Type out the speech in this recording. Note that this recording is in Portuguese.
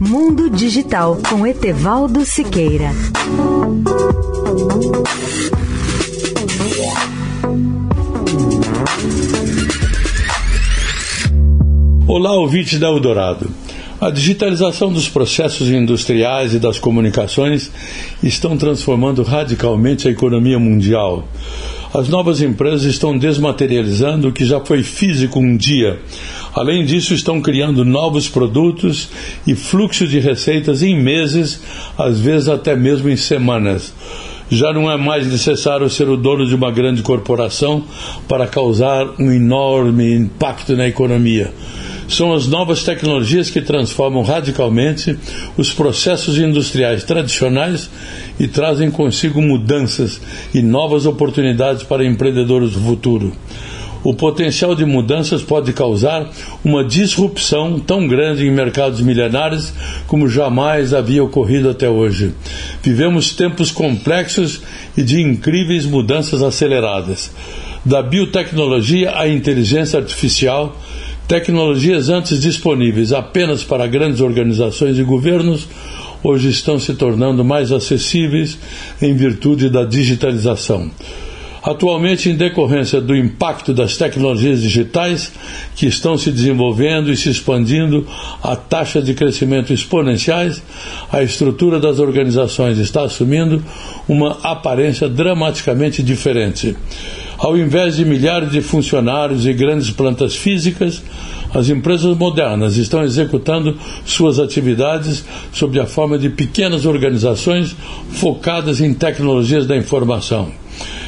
Mundo Digital com Etevaldo Siqueira. Olá, ouvinte da Eldorado. A digitalização dos processos industriais e das comunicações estão transformando radicalmente a economia mundial. As novas empresas estão desmaterializando o que já foi físico um dia. Além disso, estão criando novos produtos e fluxo de receitas em meses, às vezes até mesmo em semanas. Já não é mais necessário ser o dono de uma grande corporação para causar um enorme impacto na economia são as novas tecnologias que transformam radicalmente os processos industriais tradicionais e trazem consigo mudanças e novas oportunidades para empreendedores do futuro. O potencial de mudanças pode causar uma disrupção tão grande em mercados milenares como jamais havia ocorrido até hoje. Vivemos tempos complexos e de incríveis mudanças aceleradas. Da biotecnologia à inteligência artificial, Tecnologias antes disponíveis apenas para grandes organizações e governos hoje estão se tornando mais acessíveis em virtude da digitalização. Atualmente, em decorrência do impacto das tecnologias digitais que estão se desenvolvendo e se expandindo a taxa de crescimento exponenciais, a estrutura das organizações está assumindo uma aparência dramaticamente diferente. Ao invés de milhares de funcionários e grandes plantas físicas, as empresas modernas estão executando suas atividades sob a forma de pequenas organizações focadas em tecnologias da informação.